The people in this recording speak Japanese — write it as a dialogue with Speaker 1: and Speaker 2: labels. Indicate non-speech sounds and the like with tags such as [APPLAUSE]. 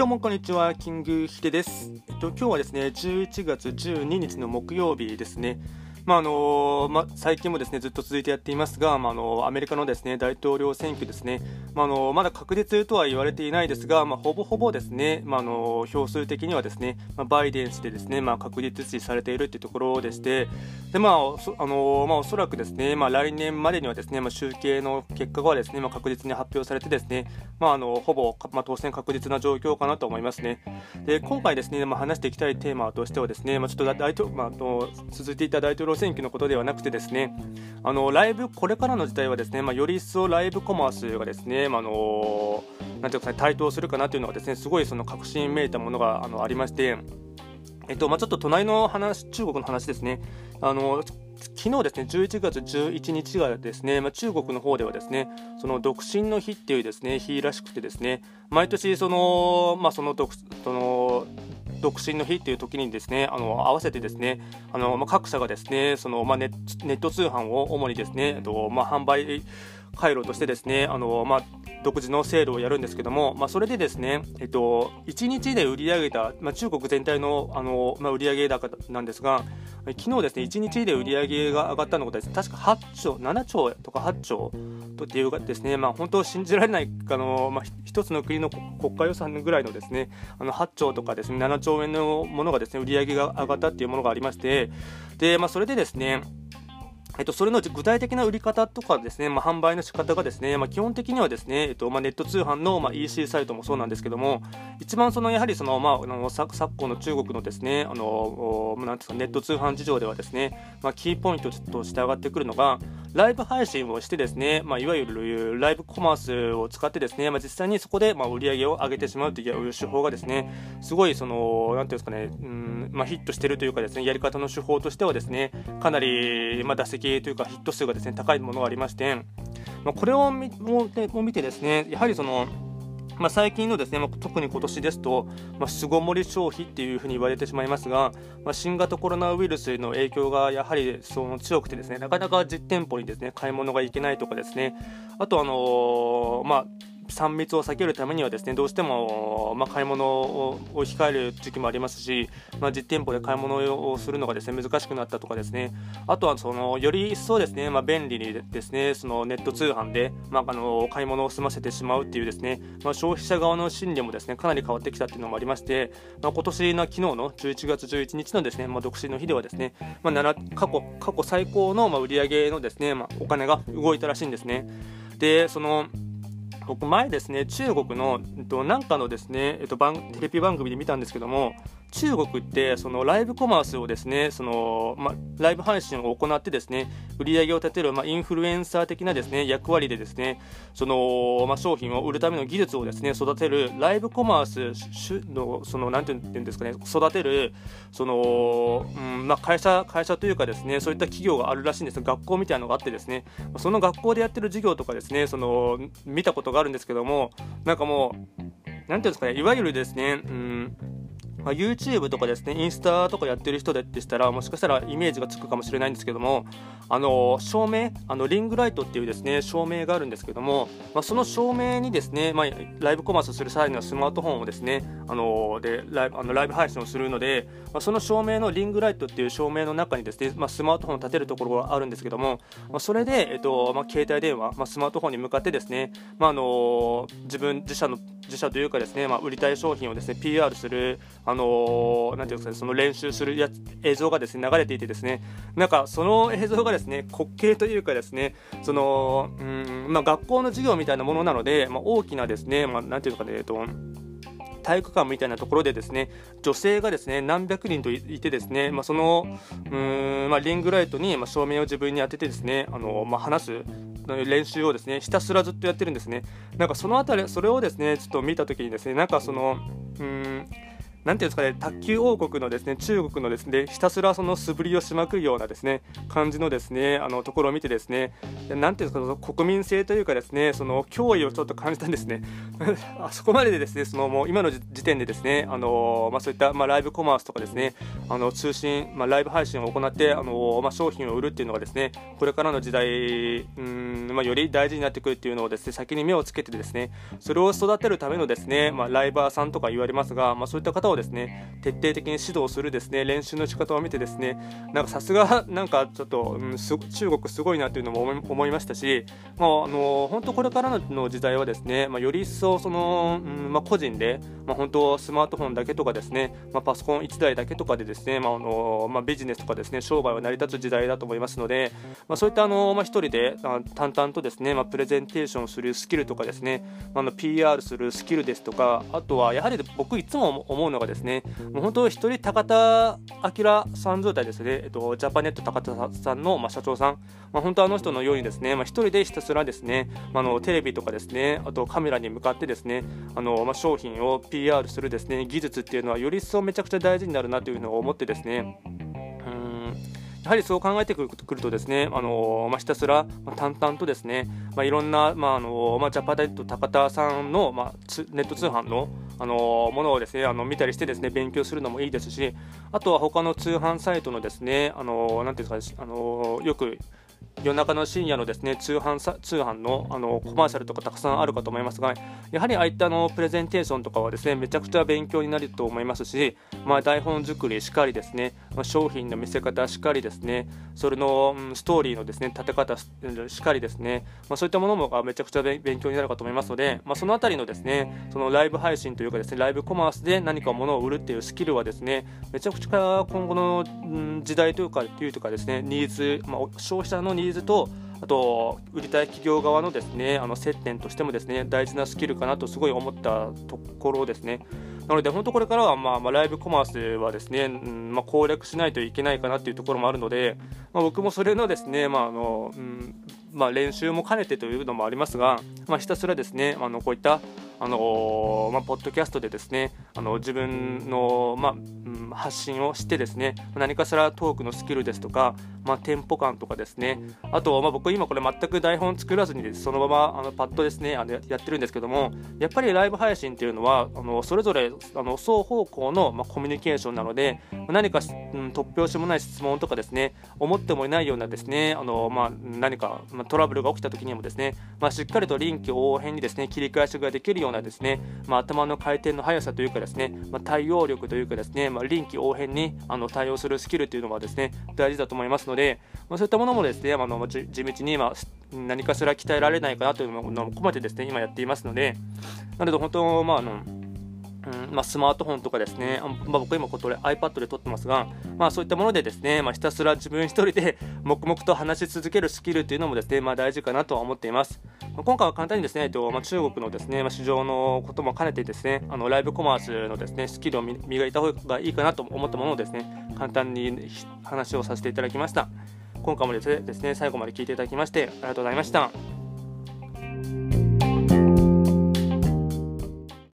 Speaker 1: どうもこんにちは、キングヒデです。えっと、今日はですね、11月12日の木曜日ですね。まああのま最近もですねずっと続いてやっていますが、まあ、のアメリカのですね大統領選挙ですね、まあ、のまだ確実とは言われていないですが、まあ、ほぼほぼですね、まあ、の票数的にはですね、まあ、バイデン氏でですね、まあ、確実視されているというところでしてで、まああのまあ、おそらくですね、まあ、来年までにはですね、まあ、集計の結果がですね、まあ、確実に発表されてですね、まあ、あのほぼ、まあ、当選確実な状況かなと思いますね。で今回ですね、まあ、話していきたいテーマとしてはですね、まあ、ちょっと大統、まあ、続いていた大統領選挙のことではなくてですねあのライブこれからの時代はですね、まあ、より一層ライブコマースがですね、まあ、あのなんていうか、ね、台頭するかなというのがですねすごいその確信めいたものがあのありまして、えっとまあ、ちょっと隣の話中国の話ですね。あの昨日ですね11月11日がですね、まあ、中国の方ではですねその独身の日っていうですね日らしくてですね毎年そのまあその独その独身の日っていう時にですねあの合わせてですねあの、まあ、各社がですねその、まあネ、ネット通販を主にですね、とまあ、販売回路としてですねあの、まあ、独自のセールをやるんですけども、まあ、それでですね、えっと、1日で売り上げた、まあ、中国全体のあの、まあ、売上高なんですが昨日ですね1日で売り上げが上がったのがです、ね、確か8兆7兆とか8兆とっていうですね、まあ、本当信じられないあの、まあ、一つの国の国家予算ぐらいのですねあの8兆とかですね7兆円のものがですね売り上げが上がったっていうものがありましてで、まあ、それでですねえっと、それの具体的な売り方とかですね、まあ、販売の仕方がですね、まあ、基本的にはですね、えっとまあ、ネット通販の、まあ、EC サイトもそうなんですけども、一番そのやはりその、まあ、あの昨今の中国のですね、あのなんですかネット通販事情ではですね、まあ、キーポイントとして上がってくるのが、ライブ配信をしてですね、まあ、いわゆるライブコマースを使ってですね、まあ、実際にそこでまあ売り上げを上げてしまうという手法がですね、すごいその、なんていうんですかね、うんまあ、ヒットしてるというかですね、やり方の手法としてはですね、かなり、まあ、打席というかヒット数がですね、高いものがありまして、まあ、これを見も見てですね、やはりその、まあ、最近のですね、まあ、特に今年ですと、まあ、巣ごもり消費っていうふうに言われてしまいますが、まあ、新型コロナウイルスの影響がやはりその強くてですねなかなか実店舗にですね買い物が行けないとかですね。あとあのー、まあ3密を避けるためにはですねどうしても、まあ、買い物を控える時期もありますし、まあ、実店舗で買い物をするのがですね難しくなったとかですねあとはそのより一層ですね、まあ、便利にですねそのネット通販で、まあ、あの買い物を済ませてしまうっていうですね、まあ、消費者側の心理もですねかなり変わってきたっていうのもありまして、まあ、今年の昨日の11月11日のですね、まあ、独身の日ではですね、まあ、過去過去最高のまあ売上のですね、まあ、お金が動いたらしいんですね。でその僕前ですね中国の、えっと、なんかのですね、えっと、番テレビ番組で見たんですけども中国ってそのライブコマースをですねその、ま、ライブ配信を行ってですね売り上げを立てる、ま、インフルエンサー的なですね役割でですねその、ま、商品を売るための技術をですね育てるライブコマースのそのなんていうんですかね育てるその、うんま会社会社というかですねそういった企業があるらしいんです。学校みたいなのがあってですねその学校でやってる授業とかですねその見たことがあるんですけどもなんかもうなんていうんですかねいわゆるですねうんまあ、YouTube とかですねインスタとかやってる人でしたらもしかしたらイメージがつくかもしれないんですけどもあの照明あのリングライトっていうですね照明があるんですけども、まあ、その照明にですね、まあ、ライブコマースする際にはスマートフォンをですねあのでライブあのライブ配信をするので、まあ、その照明のリングライトっていう照明の中にですね、まあ、スマートフォンを立てるところがあるんですけども、まあ、それで、えっとまあ、携帯電話、まあ、スマートフォンに向かってですね、まあ、あの自分自社の自社というかですね、まあ、売りたい商品をですね PR するあのなんていうんですかねその練習するやつ映像がですね流れていてですねなんかその映像がですね滑稽というかですねそのうんまあ学校の授業みたいなものなので、まあ、大きなですねまあなんていうのかねえっと体育館みたいなところでですね女性がですね何百人といてですね、まあ、そのうん、まあ、リングライトに、ま、照明を自分に当ててですねあの、まあ、話す。練習をですねひたすらずっとやってるんですね。なんかそのあたりそれをですねちょっと見た時にですねなんかそのうんなんていうんですかね、卓球王国のですね中国のですねひたすらその素振りをしまくるようなですね感じのですねあのところを見てですね、なんていうんですか、国民性というかですねその脅威をちょっと感じたんですね。[LAUGHS] あそこまででですねそのもう今の時点でですねあのまあそういったまあライブコマースとかですねあの通信まあライブ配信を行ってあのまあ商品を売るっていうのがですねこれからの時代うんまあより大事になってくるっていうのをですね先に目をつけてですねそれを育てるためのですねまあライバーさんとか言われますがまあそういった方をですね。徹底的に指導するですね。練習の仕方を見てですね。なんかさすが [LAUGHS] なんかちょっと、うん、中国すごいなっていうのも思いましたし、まあ、あの本当これからの時代はですね、まあ、より一層その、うんまあ、個人で、まあ、本当スマートフォンだけとかですね、まあ、パソコン1台だけとかでですね、まああのまあ、ビジネスとかですね商売は成り立つ時代だと思いますので、まあ、そういったあの、まあ、1人で淡々とですね、まあ、プレゼンテーションするスキルとかですね、あの PR するスキルですとかあとはやはり僕いつも思うのがですねもう本当一人高田明さん状態ですね、えっと、ジャパネット高田さんの、まあ、社長さん、まあ、本当あの人のようにですね、まあ、一人でひたすらですね、まあ、のテレビとかですねあとカメラに向かってですねあの、まあ、商品を PR するですね技術っていうのはより一層めちゃくちゃ大事になるなというのを思ってですね。やはりそう考えてくるとですね、あのまあ、ひたすら、まあ、淡々とですね、まあ、いろんな、まああのまあ、ジャパネット高田さんの、まあ、ネット通販の、あのものをですねあの見たりしてですね勉強するのもいいですしあとは他の通販サイトのですねあのなていうんですか、あのよく夜中の深夜のですね通販さ通販のあのコマーシャルとかたくさんあるかと思いますがやはりああいったのプレゼンテーションとかはですねめちゃくちゃ勉強になると思いますし、まあ、台本作りしっかりですね、ま、商品の見せ方しかりですねそれの、ストーリーのですね立て方しかりですね、まあ、そういったものもめちゃくちゃ勉強になるかと思いますので、まあ、そのあたりのですねそのライブ配信というかですねライブコマースで何か物を売るっていうスキルはですねめちゃくちゃ今後の、時代というかというかですねニーズ、まあ、消費者のニーズとあと売りたい企業側のですねあの接点としてもですね大事なスキルかなとすごい思ったところですね。なので本当これからはまあまあライブコマースはですね、うんまあ、攻略しないといけないかなっていうところもあるので、まあ、僕もそれのですね、まああのうんまあ、練習も兼ねてというのもありますが、まあ、ひたすらですねあのこういったあのまあ、ポッドキャストでですねあの自分の、まあ、発信をしてですね何かしらトークのスキルですとか、まあ、テンポ感とかですねあと、まあ、僕今これ全く台本作らずにそのままあのパッドですねあのやってるんですけどもやっぱりライブ配信っていうのはあのそれぞれあの双方向の、まあ、コミュニケーションなので何か、うん、突拍子もない質問とかですね思ってもいないようなですねあの、まあ、何か、まあ、トラブルが起きた時にもですね、まあ、しっかりと臨機応変にですね切り返しができるようなですね、まあ、頭の回転の速さというかですね、ですねまあ、対応力というかですね、まあ、臨機応変にあの対応するスキルというのはですね大事だと思いますので、まあ、そういったものもですね、あの地道に、まあ、何かしら鍛えられないかなというのも込めてですね今やっていますのでなので本当まああのうんまあ、スマートフォンとかですね、まあ、僕今これ iPad で撮ってますが、まあ、そういったものでですね、まあ、ひたすら自分一人で [LAUGHS] 黙々と話し続けるスキルというのもですね、まあ、大事かなとは思っています。ま、今回は簡単にですね、えっとま、中国のですね、ま、市場のことも兼ねてですね、あのライブコマースのですねスキルを磨いた方がいいかなと思ったものをですね、簡単に話をさせていただきました。今回もですね、最後まで聞いていただきましてありがとうございました。